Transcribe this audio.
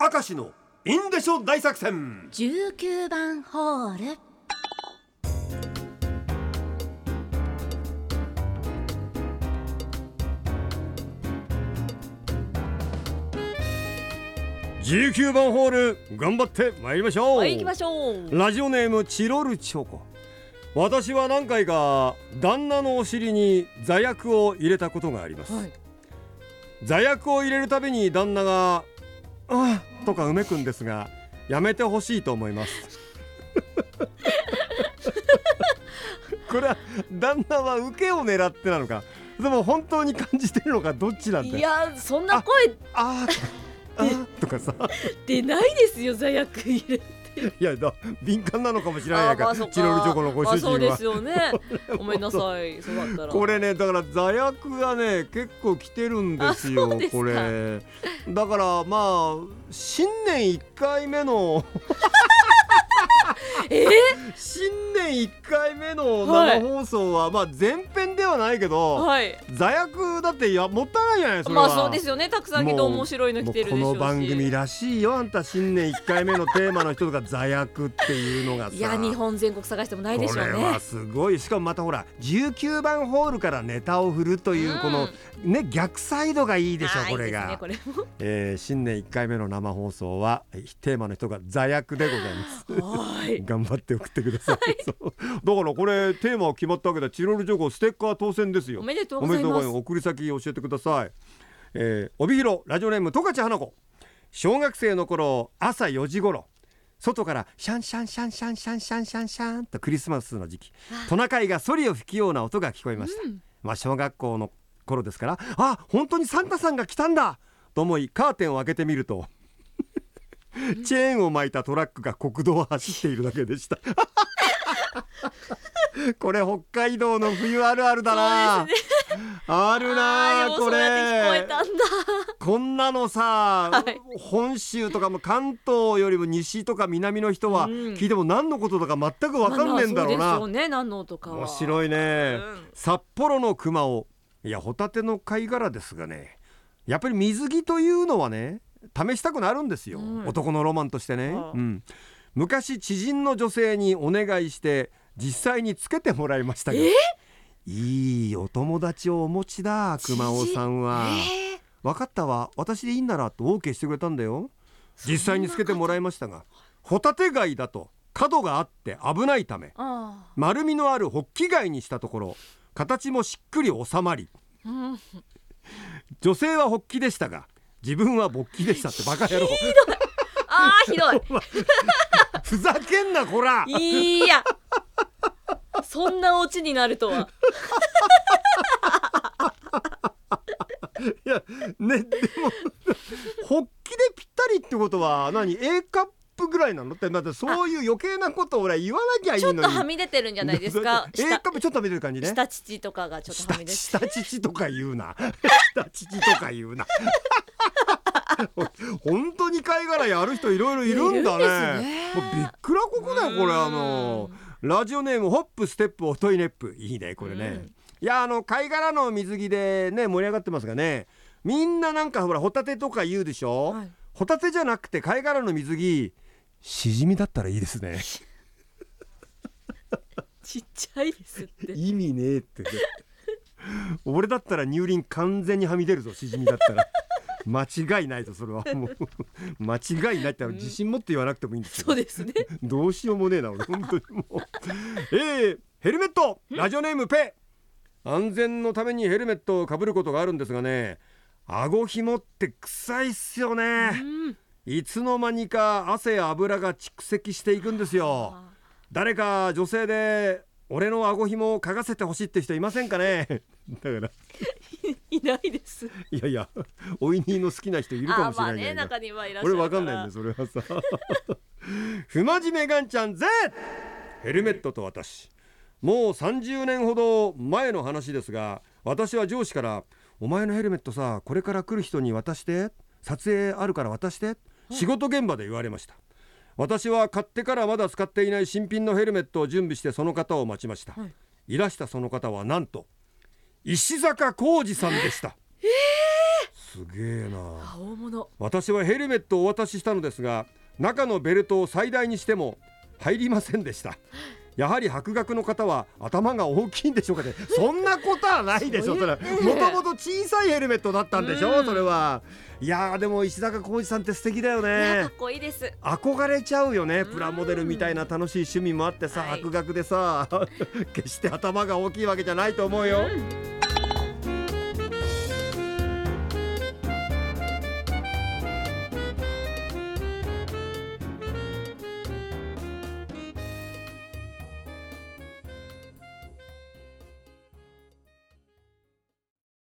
明石のインデショ大作戦。19番ホール。19番ホール頑張って参りましょう、はい行きましょう。ラジオネームチロルチョコ。私は何回か旦那のお尻に座薬を入れたことがあります、はい。座薬を入れるたびに旦那が「ああ」とかうめくんですがやめてほしいと思います。これは旦那は受けを狙ってなのかでも本当に感じてるのかどっちなんだいやそんな声あーあーとかさ。出ないですよ座薬入れ いやだ敏感なのかもしれないやんかあーまあチロルチョコのご主あそうで人はすよね。ごめんなさい。そうだったら。これねだから座薬がね結構来てるんですよこれ。だからまあ新年1回目の え？ー、新年1回目の生放送は、まあ前編ではないけど、はい。座薬だってやもったいないじゃないそれは。まあそうですよねたくさんきっと面白いの来てるでしょうし。この番組らしいよあんた新年1回目のテーマの一つが座薬っていうのがさ。いや日本全国探してもないでしょうね。これはすごい。しかもまたほら19番ホールからネタを振るというこの、ね逆サイドがいいでしょあーこれがいねこれも。えー新年1回目の生放送はえーテーマの人が座薬でございます。はい。頑張って送ってください、そう。だからこれテーマは決まったわけだ。チロルチョコステッカー当選ですよ。おめでとうおめでとうごございます。送り先教えてください、えー、帯広ラジオネーム十勝花子小学生の頃朝4時頃外からシャンシャンシャンシャンシャンシャンシャンシャンとクリスマスの時期トナカイがソリを吹くような音が聞こえました、まあ小学校の頃ですからあ本当にサンタさんが来たんだと思いカーテンを開けてみるとチェーンを巻いたトラックが国道を走っているだけでした これ北海道の冬あるあるだな、あるあなこれ。たんだ。こんなのさ、はい。本州とかも関東よりも西とか南の人はうん。聞いても何のことだか全く分かんねえんだろうな、面白いね、うん。札幌の熊をいやホタテの貝殻ですがね。やっぱり水着というのはね試したくなるんですよ、うん。男のロマンとしてね、うん、昔知人の女性にお願いして実際につけてもらいましたがえ？いいお友達をお持ちだ熊尾さんは、えー分かったわ。私でいいんならと OK してくれたんだよ。実際につけてもらいましたがホタテ貝だと角があって危ないためあ丸みのあるホッキ貝にしたところ形もしっくり収まりーうん。女性はホッキでしたが自分は勃起でしたってバカ野郎。あーひどい。ふざけんなこら。いやそんなオチになるとは。いやねでもホッキでぴったりってことは何 A カップぐらいなの？ってだってそういう余計なことを俺は言わなきゃいいのに。ちょっとはみ出てるんじゃないですか？A カップちょっと見てる感じね。下乳とかがちょっとはみ出て下下乳とか言うな。下乳とか言うな。本当に貝殻やる人いろいろいるんだね。ね。びっくらここだよこれあのラジオネームホップステップオトイネップいいねこれね、うん。いやあの貝殻の水着でね盛り上がってますがね。みんななんかほらホタテとか言うでしょ、はい。ホタテじゃなくて貝殻の水着しじみだったらいいですね。ちっちゃいですって。意味ねえって。俺だったら乳輪完全にはみ出るぞしじみだったら間違いないぞそれはもう。間違いないって自信持って言わなくてもいいんですけどそうですね。どうしようもねえな俺本当にもう。えー、ヘルメットラジオネームペ。安全のためにヘルメットをかぶることがあるんですがね顎ひもって臭いっすよね。うん。いつの間にか汗や油が蓄積していくんですよ。あ誰か女性で俺の顎ひもを嗅がせてほしいって人いませんかね？だからいないです。いやいやおいにの好きな人いるかもしれないね中にはいらっしゃる俺わかんないんだよそれはさ。不真面目ガンちゃんぜヘルメットと私。もう30年ほど前の話ですが私は上司から「お前のヘルメットさこれから来る人に渡して。撮影あるから渡して」仕事現場で言われました。私は買ってからまだ使っていない新品のヘルメットを準備してその方を待ちました、はい。いらしたその方はなんと石坂浩二さんでした、すげえな。あ大物。私はヘルメットをお渡ししたのですが中のベルトを最大にしても入りませんでした。やはり博学の方は頭が大きいんでしょうかね。そんなことはないでしょそれもともと小さいヘルメットだったんでしょ、うん。それは。いやーでも石坂浩二さんって素敵だよいやかねっこいいです。憧れちゃうよねプラモデルみたいな楽しい趣味もあってさ、はい。博学でさ 決して頭が大きいわけじゃないと思うよ、うん